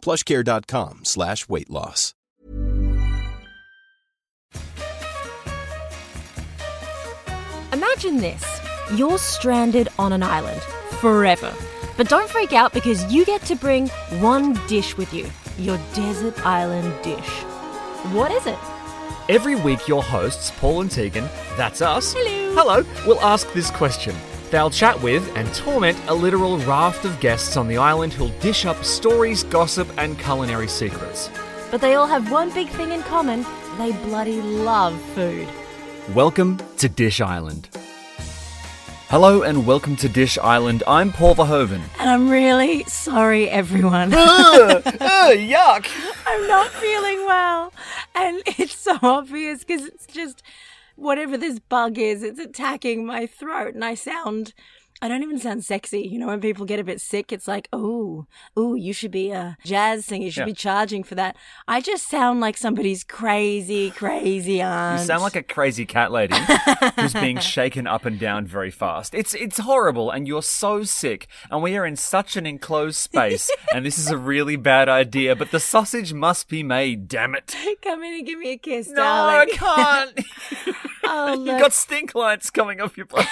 plushcare.com slash weight loss. Imagine this you're stranded on an island forever. But don't freak out because you get to bring one dish with you your desert island dish. What is it? Every week, your hosts, Paul and Tegan, that's us, Hello. hello, will ask this question. They'll chat with and torment a literal raft of guests on the island who'll dish up stories, gossip, and culinary secrets. But they all have one big thing in common they bloody love food. Welcome to Dish Island. Hello and welcome to Dish Island. I'm Paul Verhoeven. And I'm really sorry, everyone. Ugh, ugh, uh, uh, yuck! I'm not feeling well. And it's so obvious because it's just whatever this bug is, it's attacking my throat and I sound. I don't even sound sexy. You know, when people get a bit sick, it's like, oh, oh, you should be a jazz singer. You should Yeah. be charging for that. I just sound like somebody's crazy, crazy aunt. You sound like a crazy cat lady who's being shaken up and down very fast. It's it's horrible, and you're so sick, and we are in such an enclosed space, and this is a really bad idea. But the sausage must be made. Damn it! Come in and give me a kiss, No, I can't. Oh, You've got stink lights coming off your body.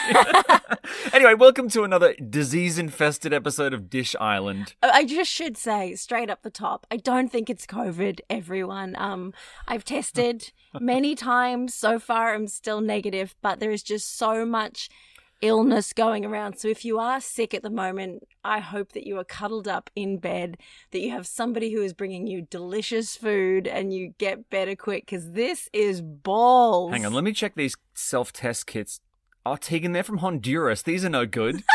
anyway, welcome to another disease-infested episode of Dish Island. I just should say straight up the top, I don't think it's COVID, everyone. Um, I've tested many times so far. I'm still negative, but there is just so much illness going around. So if you are sick at the moment, I hope that you are cuddled up in bed, that you have somebody who is bringing you delicious food and you get better quick because this is balls. Hang on, let me check these self-test kits. Oh, Tegan, they're from Honduras. These are no good.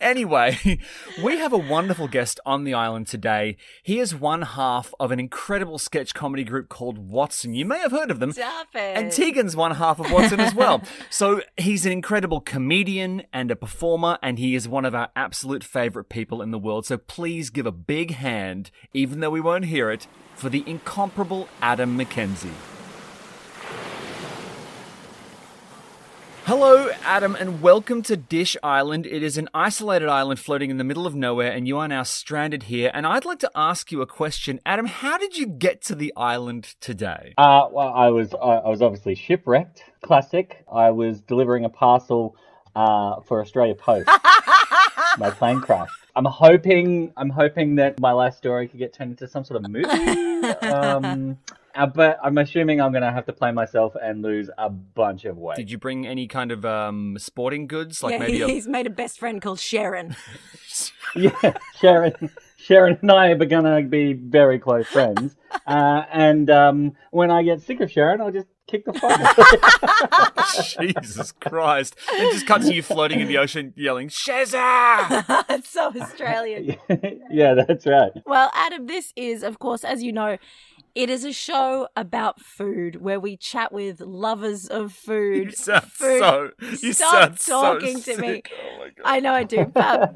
Anyway, we have a wonderful guest on the island today. He is one half of an incredible sketch comedy group called Watson. You may have heard of them. Stop it. And Tegan's one half of Watson as well. So he's an incredible comedian and a performer, and he is one of our absolute favorite people in the world. So please give a big hand, even though we won't hear it, for the incomparable Adam McKenzie. Hello, Adam, and welcome to Dish Island. It is an isolated island floating in the middle of nowhere, and you are now stranded here. And I'd like to ask you a question. Adam, how did you get to the island today? Uh, well, I was I, I was obviously shipwrecked. Classic. I was delivering a parcel uh, for Australia Post. my plane crashed. I'm hoping I'm hoping that my life story could get turned into some sort of movie. um, uh, but I'm assuming I'm gonna have to play myself and lose a bunch of weight. Did you bring any kind of um, sporting goods, like yeah, maybe a he's made a best friend called Sharon. Yeah, Sharon. Sharon and I are gonna be very close friends. Uh, and um, when I get sick of Sharon, I'll just kick the fuck out. Jesus Christ? It just cuts to you floating in the ocean, yelling "Shazza!" It's so Australian. yeah, that's right. Well, Adam, this is, of course, as you know, it is a show about food where we chat with lovers of food. You sound food. so. You Stop sound so talking to me. Oh my god. I know I do, but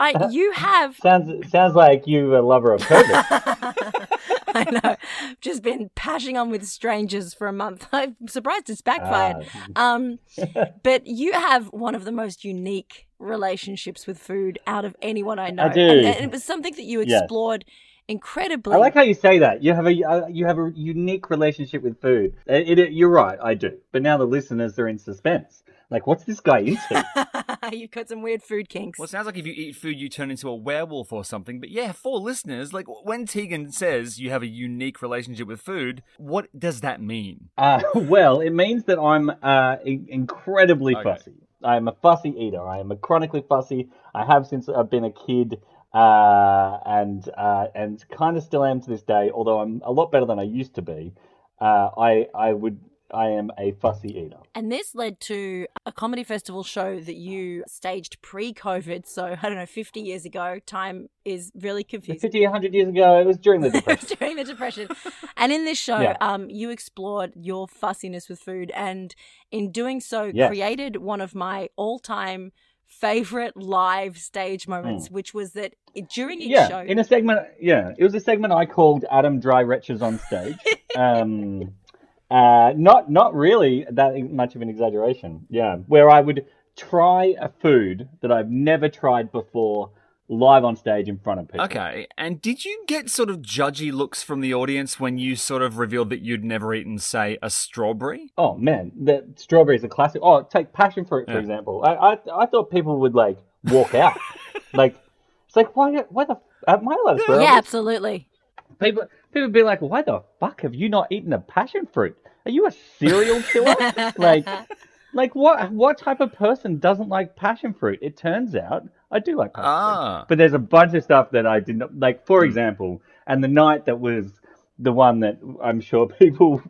I, you have. Sounds sounds like you a lover of COVID. I know. Just been pashing on with strangers for a month. I'm surprised it's backfired. Ah. Um, but you have one of the most unique relationships with food out of anyone I know. I do. And, and it was something that you Yes. Explored incredibly. I like how you say that. You have a uh, you have a unique relationship with food. It, it, you're right, I do. But now the listeners are in suspense. Like, what's this guy into? You've got some weird food kinks. Well, it sounds like if you eat food, you turn into a werewolf or something. But yeah, for listeners, like when Tegan says you have a unique relationship with food, what does that mean? Uh, well, it means that I'm uh, in- incredibly Okay. fussy. I'm a fussy eater. I am a chronically fussy. I have since I've been a kid, uh, and uh, and kind of still am to this day. Although I'm a lot better than I used to be. Uh, I I would I am a fussy eater. And this led to a comedy festival show that you staged pre COVID. So, I don't know, 50 years ago. Time is really confusing. 50, 100 years ago, it was during the Depression. during the depression and in this show Yeah. um you explored your fussiness with food and in doing so Yes. created one of my all-time favorite live stage moments which was that during each yeah, show in a segment. Yeah, it was a segment I called "Adam Dry Wretches on Stage." um, uh, not not really that much of an exaggeration. Yeah, where I would try a food that I've never tried before live on stage in front of people. Okay, and did you get sort of judgy looks from the audience when you sort of revealed that you'd never eaten, say, a strawberry? Oh man, the strawberry is a classic. Oh, take passion fruit for Yeah. example. I, I I thought people would like walk out. like it's like why why the am I allowed to swear yeah absolutely People people be like, why the fuck have you not eaten a passion fruit? Are you a serial killer? like like what what type of person doesn't like passion fruit? It turns out I do like. Ah. But there's a bunch of stuff that I didn't like. For example, and the night that was the one that I'm sure people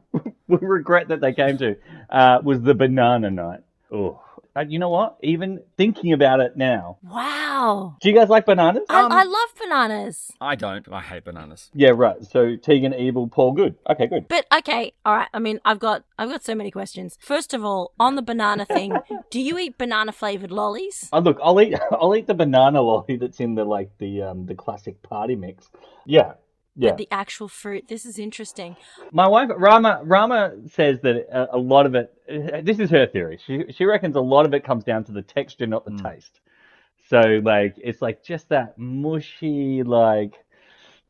will regret that they came to uh, was the banana night. Oh, uh, you know what? Even thinking about it now, wow do you guys like bananas? I, Um, I love bananas I don't. I hate bananas. yeah, right. So Tegan, evil, Paul, good. Okay, good. but okay all right i mean i've got i've got so many questions first of all on the banana thing do you eat banana flavored lollies Oh, look, I'll eat. I'll eat the banana lolly that's in the like the um the classic party mix. Yeah, yeah. But the actual fruit this is interesting My wife Rama Rama says that a, a lot of it. This is her theory. She she reckons a lot of it comes down to the texture, not the taste. So like it's like just that mushy like,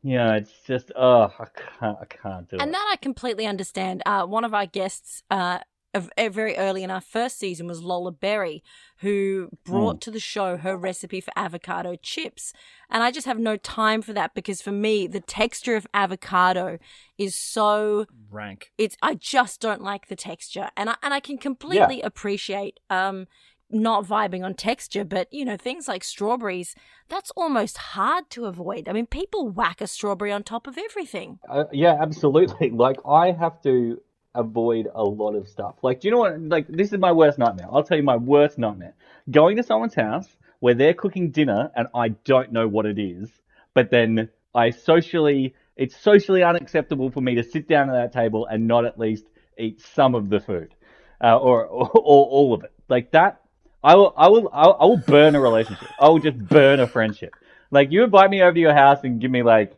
you know, it's just oh I can't I can't do And it. that I completely understand. Uh, one of our guests, uh, very early in our first season, was Lola Berry, who brought to the show her recipe for avocado chips. And I just have no time for that because for me, the texture of avocado is so Rank. it's I just don't like the texture, and I and I can completely appreciate um not vibing on texture, but you know things like strawberries. That's almost hard to avoid. I mean, people whack a strawberry on top of everything. Uh, yeah, absolutely. Like I have to avoid a lot of stuff. Like, do you know what? Like, this is my worst nightmare. I'll tell you my worst nightmare: going to someone's house where they're cooking dinner and I don't know what it is, but then I socially, it's socially unacceptable for me to sit down at that table and not at least eat some of the food, uh, or, or or all of it. Like that, I will, I will, I will I will burn a relationship. I will just burn a friendship. Like you invite me over to your house and give me like,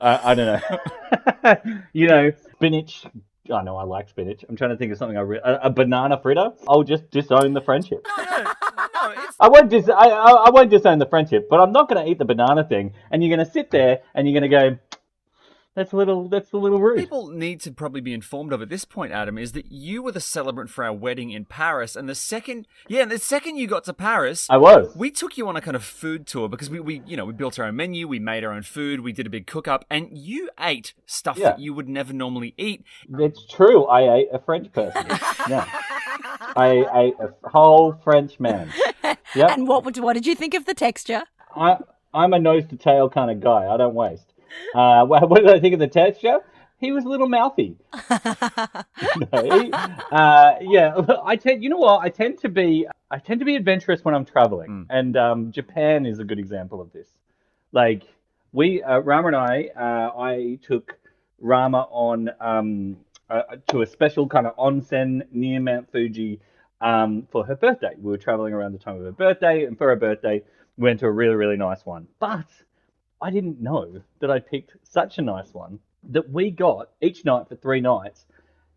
uh, I don't know, you know, spinach. I know I like spinach. I'm trying to think of something I re- a, a banana fritter. I'll just disown the friendship. No, no, no. It's I won't dis- I, I, I won't disown the friendship, but I'm not going to eat the banana thing. And you're going to sit there and you're going to go, that's a little, that's a little rude. people need to probably be informed of at this point, Adam, is that you were the celebrant for our wedding in Paris, and the second, yeah, and the second you got to Paris, I was. we took you on a kind of food tour because we, we, you know, we built our own menu, we made our own food, we did a big cook up, and you ate stuff Yeah. that you would never normally eat. It's true. I ate a French person. yeah. I ate a whole French man. Yep. And what would what did you think of the texture? I, I'm a nose to tail kind of guy. I don't waste. Uh, what, what did I think of the texture? He was a little mouthy. No, he- uh, yeah, I tend. You know what? I tend to be. I tend to be adventurous when I'm traveling, and um, Japan is a good example of this. Like we, uh, Rama and I, uh, I took Rama on um, uh, to a special kind of onsen near Mount Fuji um, for her birthday. We were traveling around the time of her birthday, and for her birthday, we went to a really, really nice one. But I didn't know that I'd picked such a nice one that we got each night for three nights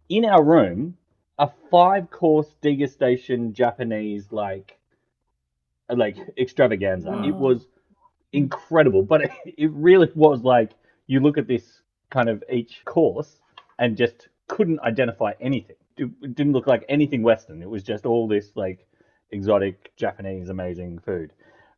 in our room a five course degustation Japanese like like extravaganza. It was incredible, but it, it really was like you look at this kind of each course and just couldn't identify anything. It didn't look like anything Western. It was just all this like exotic Japanese amazing food.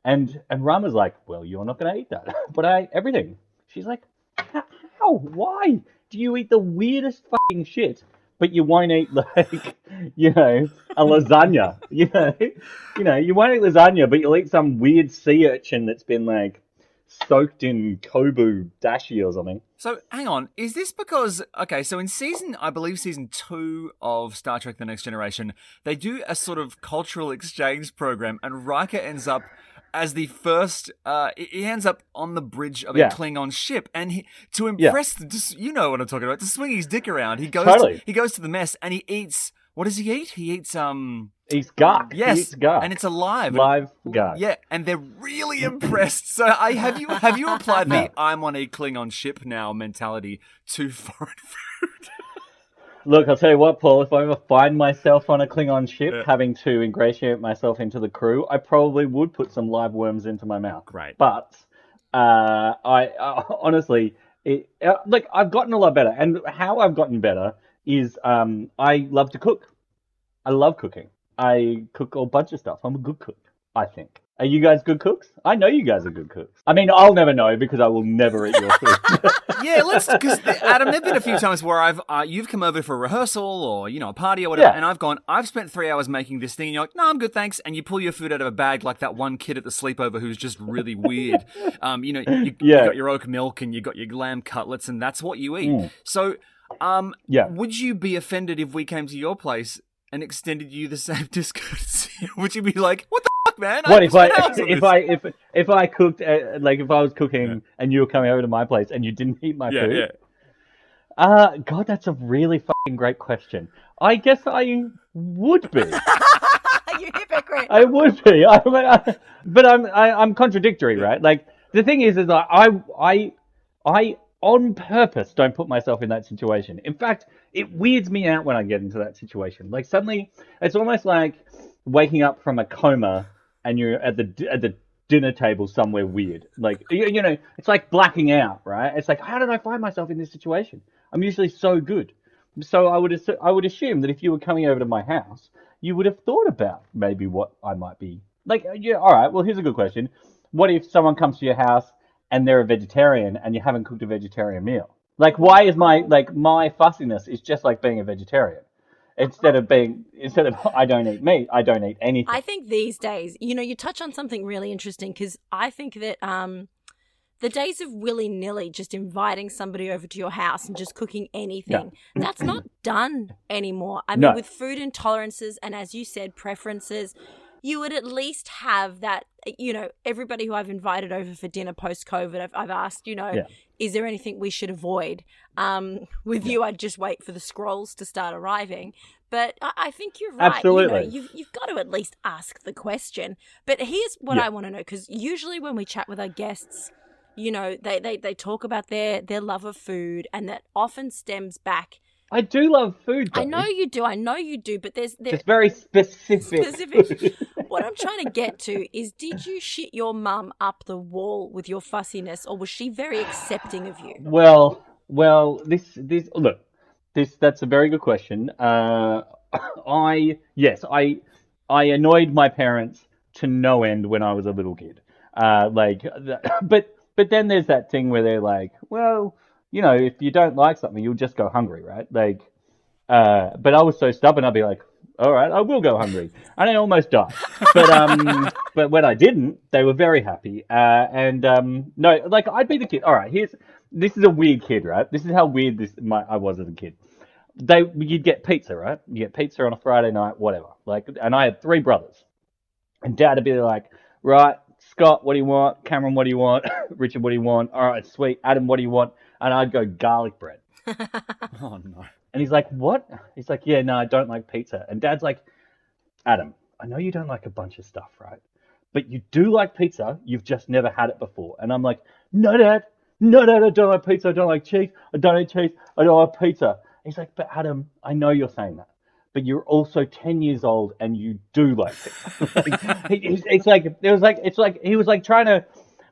And and Rama's like, well, you're not going to eat that, but I everything. She's like, how? Why do you eat the weirdest fucking shit, but you won't eat like, you know, a lasagna? You know, you know, you won't eat lasagna, but you'll eat some weird sea urchin that's been like soaked in kombu dashi or something. So hang on, is this because okay? So in season, I believe season two of Star Trek: The Next Generation, they do a sort of cultural exchange program, and Riker ends up as the first. Uh, he ends up on the bridge of Yeah. a Klingon ship, and he, to impress, the, just, you know what I'm talking about, to swing his dick around, he goes. Totally. To, he goes to the mess, and he eats. What does he eat? He eats um. He's gagh. Yes, He and it's alive. live gagh. Yeah, and they're really impressed. So, I have you have you applied the "I'm on a Klingon ship now" mentality to foreign food? Look, I'll tell you what, Paul. If I ever find myself on a Klingon ship, Yeah. having to ingratiate myself into the crew, I probably would put some live worms into my mouth. Great. But uh, I uh, honestly, it, uh, like I've gotten a lot better, and how I've gotten better is um, I love to cook. I love cooking. I cook a bunch of stuff. I'm a good cook. I think. Are you guys good cooks? I know you guys are good cooks. I mean, I'll never know because I will never eat your food. yeah, let's because Adam, there've been a few times where I've uh, you've come over for a rehearsal or you know a party or whatever, Yeah. and I've gone, I've spent three hours making this thing, and you're like, no, I'm good, thanks, and you pull your food out of a bag like that one kid at the sleepover who's just really weird. Um, you know, you, you got your oat milk and you got your lamb cutlets, and that's what you eat. Mm. So, um, Yeah. would you be offended if we came to your place? And extended you the same discourtesy? Would you be like, "What the fuck, man? What if I spent hours on if. I if if I cooked uh, like if I was cooking and you were coming over to my place and you didn't eat my yeah, food? yeah. Uh God, that's a really fucking great question. I guess I would be. you hypocrite. I would be. I, I, but I'm I, I'm contradictory, right? Like the thing is, is I I I I on purpose don't put myself in that situation. In fact, it weirds me out when I get into that situation. Like suddenly, it's almost like waking up from a coma and you're at the at the dinner table somewhere weird. Like you, you know, it's like blacking out, right? It's like how did I find myself in this situation? I'm usually so good. So I would assu- I would assume that if you were coming over to my house, you would have thought about maybe what I might be like. Uh, yeah, all right. Well, here's a good question. What if someone comes to your house and they're a vegetarian and you haven't cooked a vegetarian meal? Like, why is my like my fussiness is just like being a vegetarian instead of being instead of I don't eat meat, I don't eat anything. I think these days, you know, you touch on something really interesting because I think that um, the days of willy nilly just inviting somebody over to your house and just cooking anything, that's not done anymore. I mean, No. with food intolerances and, as you said, preferences, you would at least have that, you know, everybody who I've invited over for dinner post COVID, I've, I've asked, you know, Yeah. is there anything we should avoid? Um, with you, I'd just wait for the scrolls to start arriving. But I, I think you're right. You know, Absolutely. you've, you've got to at least ask the question. But here's what Yeah. I want to know because usually when we chat with our guests, you know, they, they, they talk about their, their love of food, and that often stems back. I do love food. I know you do, I know you do, but there's there, It's very specific. specific. what I'm trying to get to is did you shit your mum up the wall with your fussiness, or was she very accepting of you? Well, well, this this look, this that's a very good question. Uh, I yes, I I annoyed my parents to no end when I was a little kid. Uh, like, but but then there's that thing where they're like, well, you know, if you don't like something, you'll just go hungry, right? Like, uh, but I was so stubborn, I'd be like, all right, I will go hungry, and I almost died. But um, but when I didn't, they were very happy. Uh, and um, no, like I'd be the kid. All right, here's this is a weird kid, right? This is how weird this my I was as a kid. They you'd get pizza, right? You get pizza on a Friday night, whatever. Like, and I had three brothers, and Dad would be like, right, Scott, what do you want? Cameron, what do you want? Richard, what do you want? All right, sweet. Adam, what do you want? And I'd go garlic bread. Oh no. And he's like, what? He's like, yeah, no, I don't like pizza. And dad's like, Adam, I know you don't like a bunch of stuff, right? But you do like pizza. You've just never had it before. And I'm like, no, dad. No, dad, I don't like pizza. I don't like cheese. I don't eat cheese. I don't like pizza. He's like, but Adam, I know you're saying that. But you're also 10 years old and you do like pizza. like, it's, it's like, it was like, it's like, he was like trying to,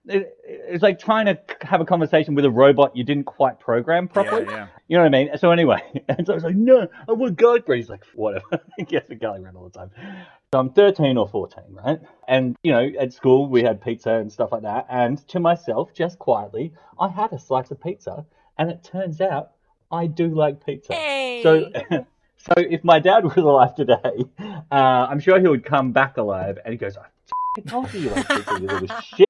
it, it's like trying to have a conversation with a robot you didn't quite program properly. Yeah, yeah. You know what I mean? So anyway, and so I was like, no, I want garlic bread. He's like, whatever. he gets the garlic bread all the time. So I'm 13 or 14, right? And, you know, at school we had pizza and stuff like that. And to myself, just quietly, I had a slice of pizza. And it turns out I do like pizza. Hey. So, so if my dad was alive today, uh, I'm sure he would come back alive and he goes, I told you you like pizza, you little shit.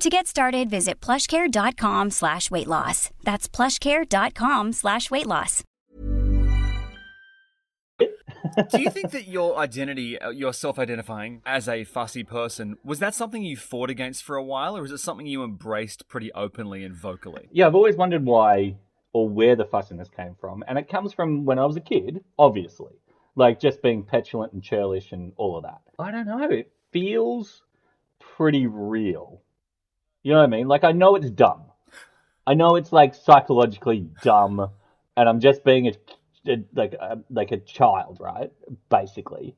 To get started, visit plushcare.com slash weight loss. That's plushcare.com slash weight loss. Do you think that your identity, uh, your self-identifying as a fussy person, was that something you fought against for a while, or is it something you embraced pretty openly and vocally? Yeah, I've always wondered why or where the fussiness came from, and it comes from when I was a kid, obviously, like just being petulant and churlish and all of that. I don't know. It feels pretty real. You know what I mean? Like I know it's dumb. I know it's like psychologically dumb, and I'm just being a, a like a, like a child, right? Basically,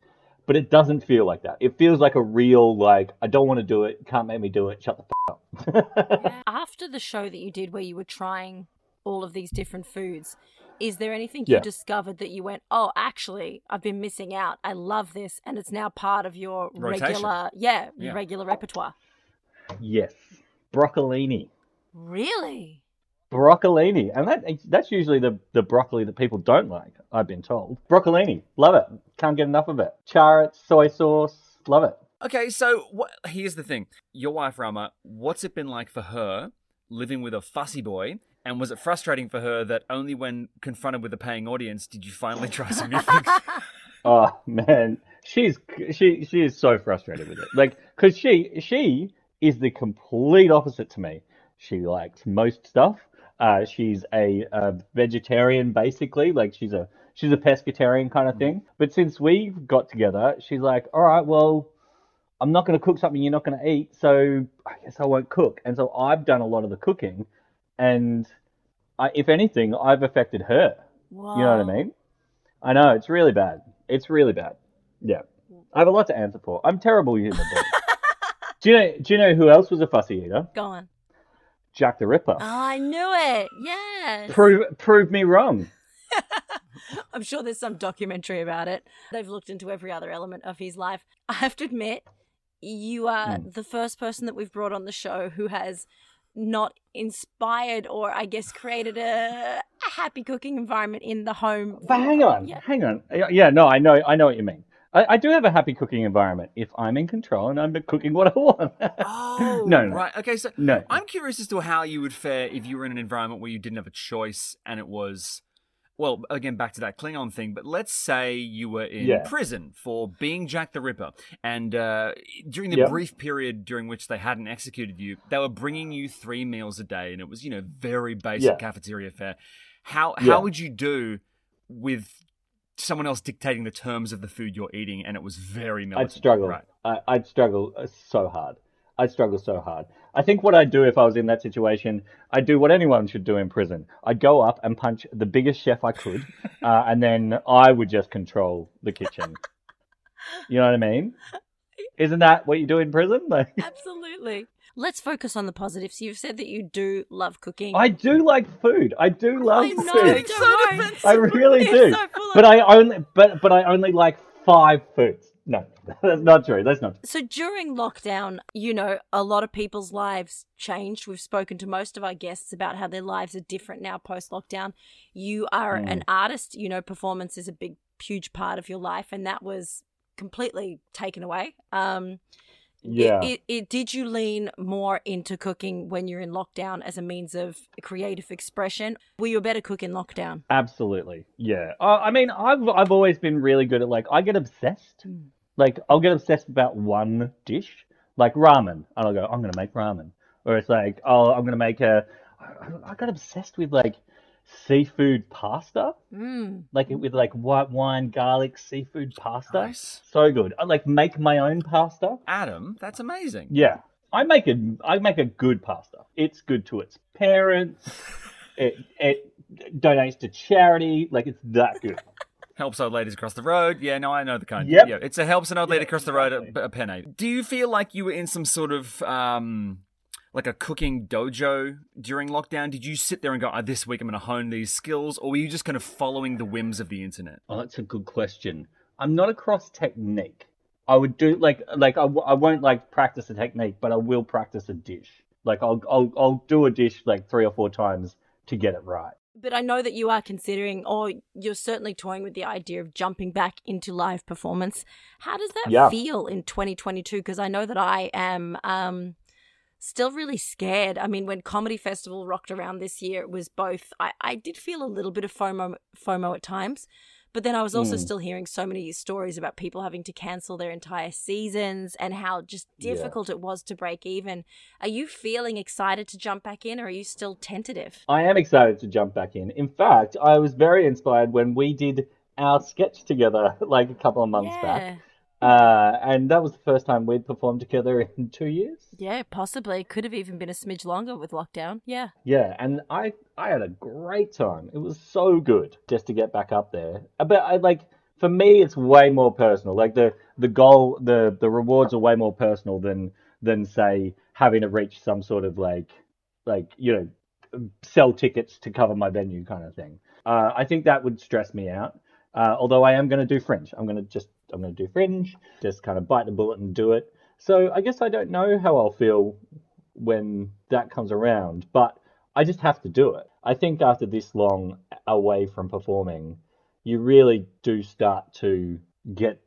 but it doesn't feel like that. It feels like a real like I don't want to do it. Can't make me do it. Shut the f- up. After the show that you did where you were trying all of these different foods, is there anything Yeah. you discovered that you went, oh, actually, I've been missing out. I love this, and it's now part of your Rotation. regular, yeah, Yeah. regular repertoire. yes, broccolini. Really? broccolini, and that that's usually the the broccoli that people don't like. I've been told. Broccolini, love it. Can't get enough of it. Char it, soy sauce, love it. Okay, so what, here's the thing: your wife Rama, what's it been like for her living with a fussy boy? And was it frustrating for her that only when confronted with a paying audience did you finally try some new things? Oh man, she's she she is so frustrated with it. Like, cause she she is the complete opposite to me. She likes most stuff. Uh, she's a, a vegetarian basically. Like she's a she's a pescatarian kind of thing. But since we got together, she's like, all right, well, I'm not going to cook something you're not going to eat, so I guess I won't cook. And so I've done a lot of the cooking, and I, if anything, I've affected her. Wow. You know what I mean? I know it's really bad. It's really bad. Yeah, I have a lot to answer for. I'm terrible human being. Do you know? Do you know who else was a fussy eater? Go on. Jack the Ripper. Oh, I knew it. Yes. Prove prove me wrong. I'm sure there's some documentary about it. They've looked into every other element of his life. I have to admit, you are Hmm. the first person that we've brought on the show who has not inspired or I guess created a, a happy cooking environment in the home. But hang on, Yeah. hang on. Yeah, Yeah, no, I know, I know what you mean. I, I do have a happy cooking environment if I'm in control and I'm cooking what I want. Oh, no, no, right. Okay, so no. I'm curious as to how you would fare if you were in an environment where you didn't have a choice and it was, well, again, back to that Klingon thing, but let's say you were in Yeah. prison for being Jack the Ripper, and uh, during the Yep. brief period during which they hadn't executed you, they were bringing you three meals a day, and it was, you know, very basic Yeah. cafeteria fare. How, Yeah. how would you do with someone else dictating the terms of the food you're eating, and it was very militant? I'd struggle. Right. I, I'd struggle uh, so hard. I'd struggle so hard. I think what I'd do if I was in that situation, I'd do what anyone should do in prison. I'd go up and punch the biggest chef I could, uh, and then I would just control the kitchen. You know what I mean? Isn't that what you do in prison? Like, Absolutely. Let's focus on the positives. You've said that you do love cooking. I do like food. I do love I know, food. don't worry. I really do. so but I only, but but I only like five foods. No, that's not true. That's not. true. So during lockdown, you know, a lot of people's lives changed. We've spoken to most of our guests about how their lives are different now post lockdown. You are Mm. an artist, you know, performance is a big, huge part of your life, and that was completely taken away. Um, Yeah. It, it, it, did you lean more into cooking when you're in lockdown as a means of creative expression? Were you a better cook in lockdown? Absolutely, yeah. Uh, I mean, I've I've always been really good at like I get obsessed. Mm. Like I'll get obsessed about one dish, like ramen, and I'll go, I'm gonna make ramen. Or it's like, oh, I'm gonna make a. I, I got obsessed with like seafood pasta, Mm. like it with like white wine, garlic, seafood pasta. Nice. So good. I like make my own pasta. Adam, that's amazing. Yeah, I make a I make a good pasta. It's good to its parents. it it donates to charity. Like it's that good. Helps old ladies across the road. Yeah, no, I know the kind. Yep. Yeah, it's a helps an old lady across the road a, a penny. Do you feel like you were in some sort of um, like a cooking dojo during lockdown? Did you sit there and go, oh, "This week I'm going to hone these skills," or were you just kind of following the whims of the internet? Oh, that's a good question. I'm not across technique. I would do like like I, w- I won't like practice a technique, but I will practice a dish. Like I'll I'll I'll do a dish like three or four times to get it right. But I know that you are considering, or you're certainly toying with the idea of jumping back into live performance. How does that Yeah. feel in 2022? Because I know that I am um, still really scared. I mean, when Comedy Festival rocked around this year, it was both. I, I did feel a little bit of FOMO, FOMO at times, but then I was also Mm. still hearing so many stories about people having to cancel their entire seasons and how just Yeah. difficult it was to break even. Are you feeling excited to jump back in, or are you still tentative? I am excited to jump back in. In fact, I was very inspired when we did our sketch together like a couple of months back. Uh, and that was the first time we'd performed together in two years. Yeah, possibly. Could have even been a smidge longer with lockdown. Yeah. Yeah, and I I had a great time. It was so good just to get back up there. Uh, But I like for me it's way more personal. Like the the goal the the rewards are way more personal than than say having to reach some sort of like like you know sell tickets to cover my venue kind of thing. Uh, I think that would stress me out. Uh, although I am going to do Fringe. I'm going to just I'm going to do Fringe, just kind of bite the bullet and do it. So I guess I don't know how I'll feel when that comes around, but I just have to do it. I think after this long away from performing, you really do start to get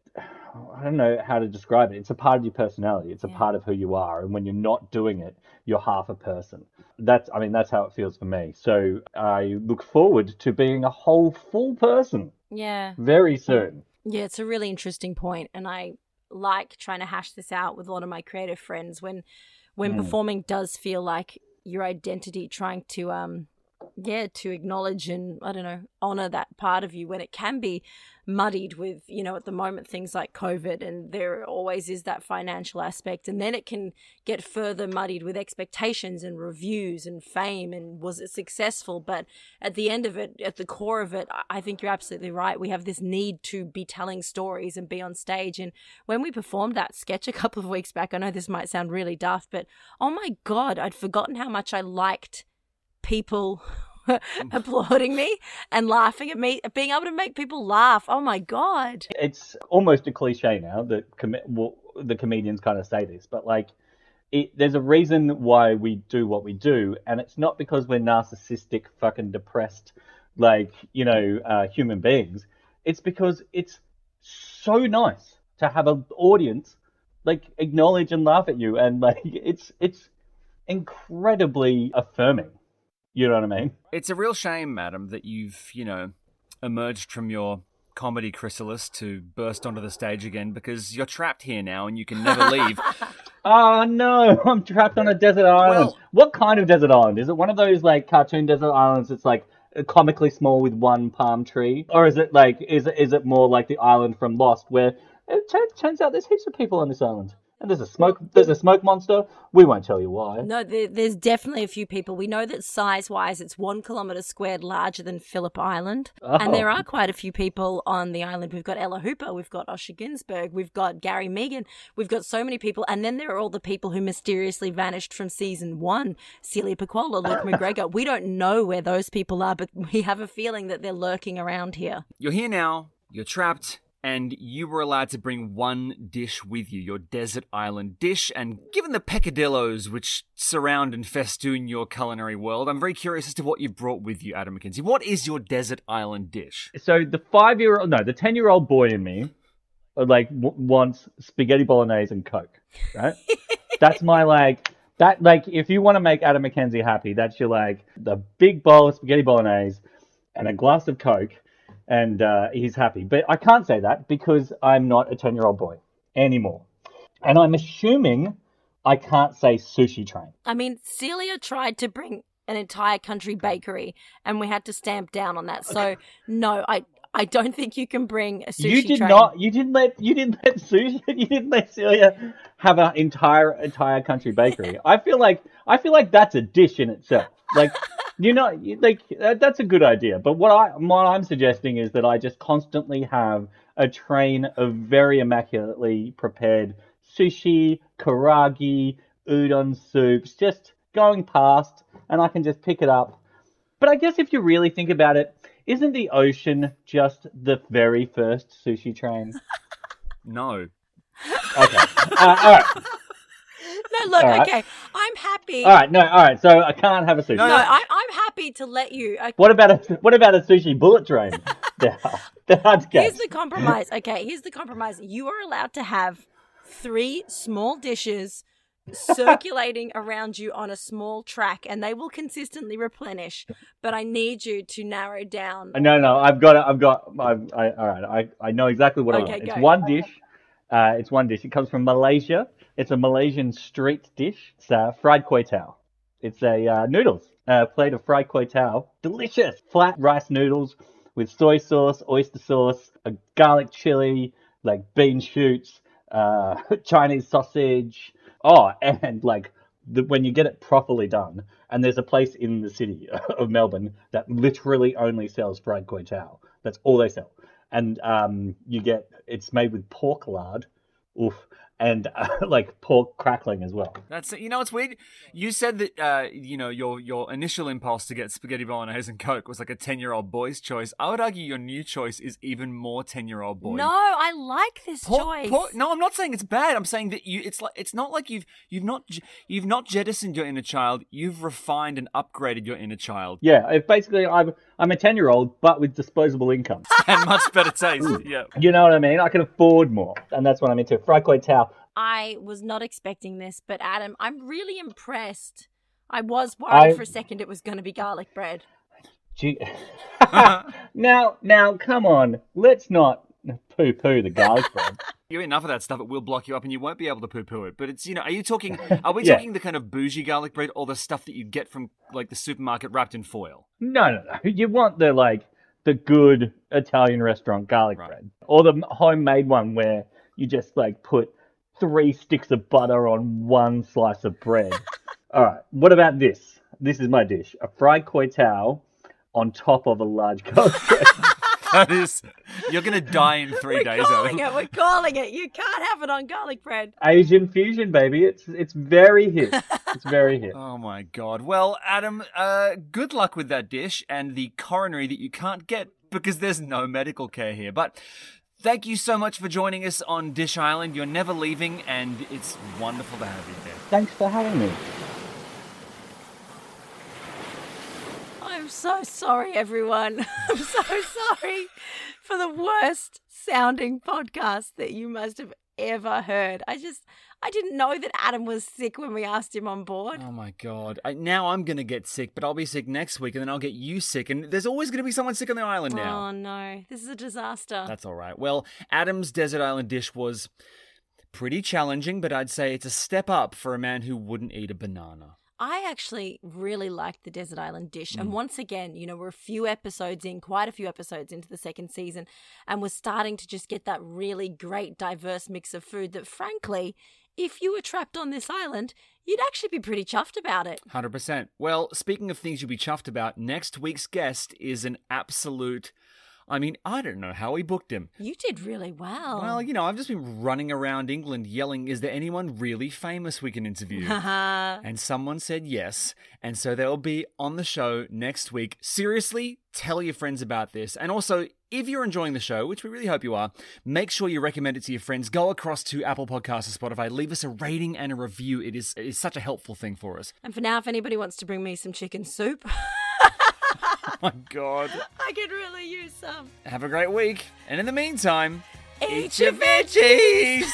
I don't know how to describe it. It's a part of your personality. It's a Yeah. part of who you are. And when you're not doing it, you're half a person. That's I mean that's how it feels for me. So I look forward to being a whole full person Yeah. very soon. Yeah, it's a really interesting point, and I like trying to hash this out with a lot of my creative friends when when Mm. performing does feel like your identity trying to um yeah to acknowledge and i don't know honor that part of you when it can be muddied with you know at the moment things like covid and there always is that financial aspect. And then it can get further muddied with expectations and reviews and fame and was it successful? But at the end of it at the core of it I- think you're absolutely right. We have this need to be telling stories and be on stage. And when we performed that sketch a couple of weeks back i know this might sound really daft but oh my god i'd forgotten how much i liked people applauding me and laughing at me being able to make people laugh oh my god It's almost a cliche now that com- well, the comedians kind of say this, but like, it, there's a reason why we do what we do, and it's not because we're narcissistic, fucking depressed, like you know, uh, human beings. It's because it's so nice to have an audience like acknowledge and laugh at you, and like it's it's incredibly affirming. You know what I mean? It's a real shame, madam, that you've, you know, emerged from your comedy chrysalis to burst onto the stage again because you're trapped here now and you can never leave. Oh no, I'm trapped on a desert island. Well- what kind of desert island? Is it one of those like cartoon desert islands that's like comically small with one palm tree? Or is it like is it is it more like the island from Lost where it turns, turns out there's heaps of people on this island? And there's a smoke there's a smoke monster. We won't tell you why. No, there, there's definitely a few people. We know that size wise, it's one kilometre squared larger than Phillip Island. And there Oh. are quite a few people on the island. We've got Ella Hooper, we've got Osher Günsberg, we've got Gary Mehigan, we've got so many people. And then there are all the people who mysteriously vanished from season one Celia Pacquola, Luke McGregor. We don't know where those people are, but we have a feeling that they're lurking around here. You're here now, you're trapped, and you were allowed to bring one dish with you, your desert island dish. And given the peccadillos which surround and festoon your culinary world, I'm very curious as to what you've brought with you, Adam McKenzie. What is your desert island dish? So the five year old no, the ten year old boy in me uh, like w- wants spaghetti bolognese and coke, right? that's my like that like if you want to make Adam McKenzie happy, that's your like the big bowl of spaghetti bolognese and a glass of coke, and uh, he's happy. But I can't say that because I'm not a ten year old boy anymore, and I'm assuming I can't say sushi train. I mean, Celia tried to bring an entire country bakery, and we had to stamp down on that. So, no, I I don't think you can bring a sushi you did train. not. You didn't let. You didn't let Susie. You didn't let Celia have an entire entire country bakery. I feel like. I feel like that's a dish in itself. Like you know, like that, that's a good idea. But what I what I'm suggesting is that I just constantly have a train of very immaculately prepared sushi, karaage, udon soups, just going past, and I can just pick it up. But I guess if you really think about it, isn't the ocean just the very first sushi train? No. Okay. Uh, all right. No, look, All right. okay. I'm happy. All right. No. All right. So I can't have a sushi. No, I, I'm happy to let you. Okay, What about a what about a sushi bullet train? They're hard- they're hard to Here's the compromise. Okay, here's the compromise. You are allowed to have three small dishes circulating around you on a small track, and they will consistently replenish. But I need you to narrow down. No, no, I've got. I've got. I've, I, all right, I, I know exactly what I Okay, want. It's go. one dish. Uh, it's one dish. It comes from Malaysia. It's a Malaysian street dish. It's uh, fried kway teow. It's a uh, noodles, a plate of fried kway teow. Delicious flat rice noodles with soy sauce, oyster sauce, a garlic chili, like bean shoots, uh, Chinese sausage. Oh, and like the, when you get it properly done, and there's a place in the city of Melbourne that literally only sells fried kway teow. That's all they sell, and um, you get it's made with pork lard, oof, and uh, like pork crackling as well. That's you know it's weird. You said that uh, you know your your initial impulse to get spaghetti bolognese and coke was like a ten year old boy's choice. I would argue your new choice is even more ten year old boy. No, I like this Por- choice. por- no, I'm not saying it's bad. I'm saying that you it's like it's not like you've you've not you've not jettisoned your inner child. You've refined and upgraded your inner child Yeah, it basically I'm I'm a ten year old but with disposable income. and much better taste. Yeah. you know what I mean? I can afford more, and that's what I'm into. Fried kway teow. I was not expecting this, but Adam, I'm really impressed. I was worried I- for a second it was going to be garlic bread. Gee. now, now, come on. Let's not poo-poo the garlic bread. You eat enough of that stuff, it will block you up, and you won't be able to poo-poo it. But it's you know, are you talking? Are we Yeah. talking the kind of bougie garlic bread, or the stuff that you get from like the supermarket wrapped in foil? No, no, no. You want the like the good Italian restaurant garlic Right. bread, or the homemade one where you just like put three sticks of butter on one slice of bread. All right. What about this? This is my dish: a fried kway teow on top of a large garlic bread. That is, you're gonna die in 3 We're days. calling Owen. it. We're calling it. You can't have it on garlic bread. Asian fusion, baby. It's it's very hit. It's very hit. Oh my god. Well, Adam, uh, good luck with that dish and the coronary that you can't get because there's no medical care here. But thank you so much for joining us on Dish Island. You're never leaving, and it's wonderful to have you there. Thanks for having me. I'm so sorry, everyone. I'm so sorry for the worst sounding podcast that you must have ever heard. I just, I didn't know that Adam was sick when we asked him on board. Oh my god. I, now I'm gonna get sick, but I'll be sick next week, and then I'll get you sick, and there's always gonna be someone sick on the island now. Oh no, this is a disaster. That's all right. Well, Adam's desert island dish was pretty challenging, but I'd say it's a step up for a man who wouldn't eat a banana. I actually really liked the Desert Island dish. Mm. And once again, you know, we're a few episodes in, quite a few episodes into the second season, and we're starting to just get that really great, diverse mix of food that, frankly, if you were trapped on this island, you'd actually be pretty chuffed about it. 100%. Well, speaking of things you'll be chuffed about, next week's guest is an absolute. I mean, I don't know how we booked him. You did really well. Well, you know, I've just been running around England yelling, is there anyone really famous we can interview? And someone said yes. And so they'll be on the show next week. Seriously, tell your friends about this. And also, if you're enjoying the show, which we really hope you are, make sure you recommend it to your friends. Go across to Apple Podcasts or Spotify, leave us a rating and a review. It is, it is such a helpful thing for us. and for now, if anybody wants to bring me some chicken soup, Oh my God. I could really use some. Have a great week. And in the meantime, Eat your your veggies.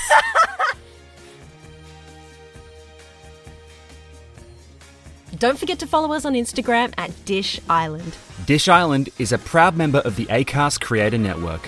Don't forget to follow us on Instagram at Dish Island. Dish Island is a proud member of the ACAST Creator Network.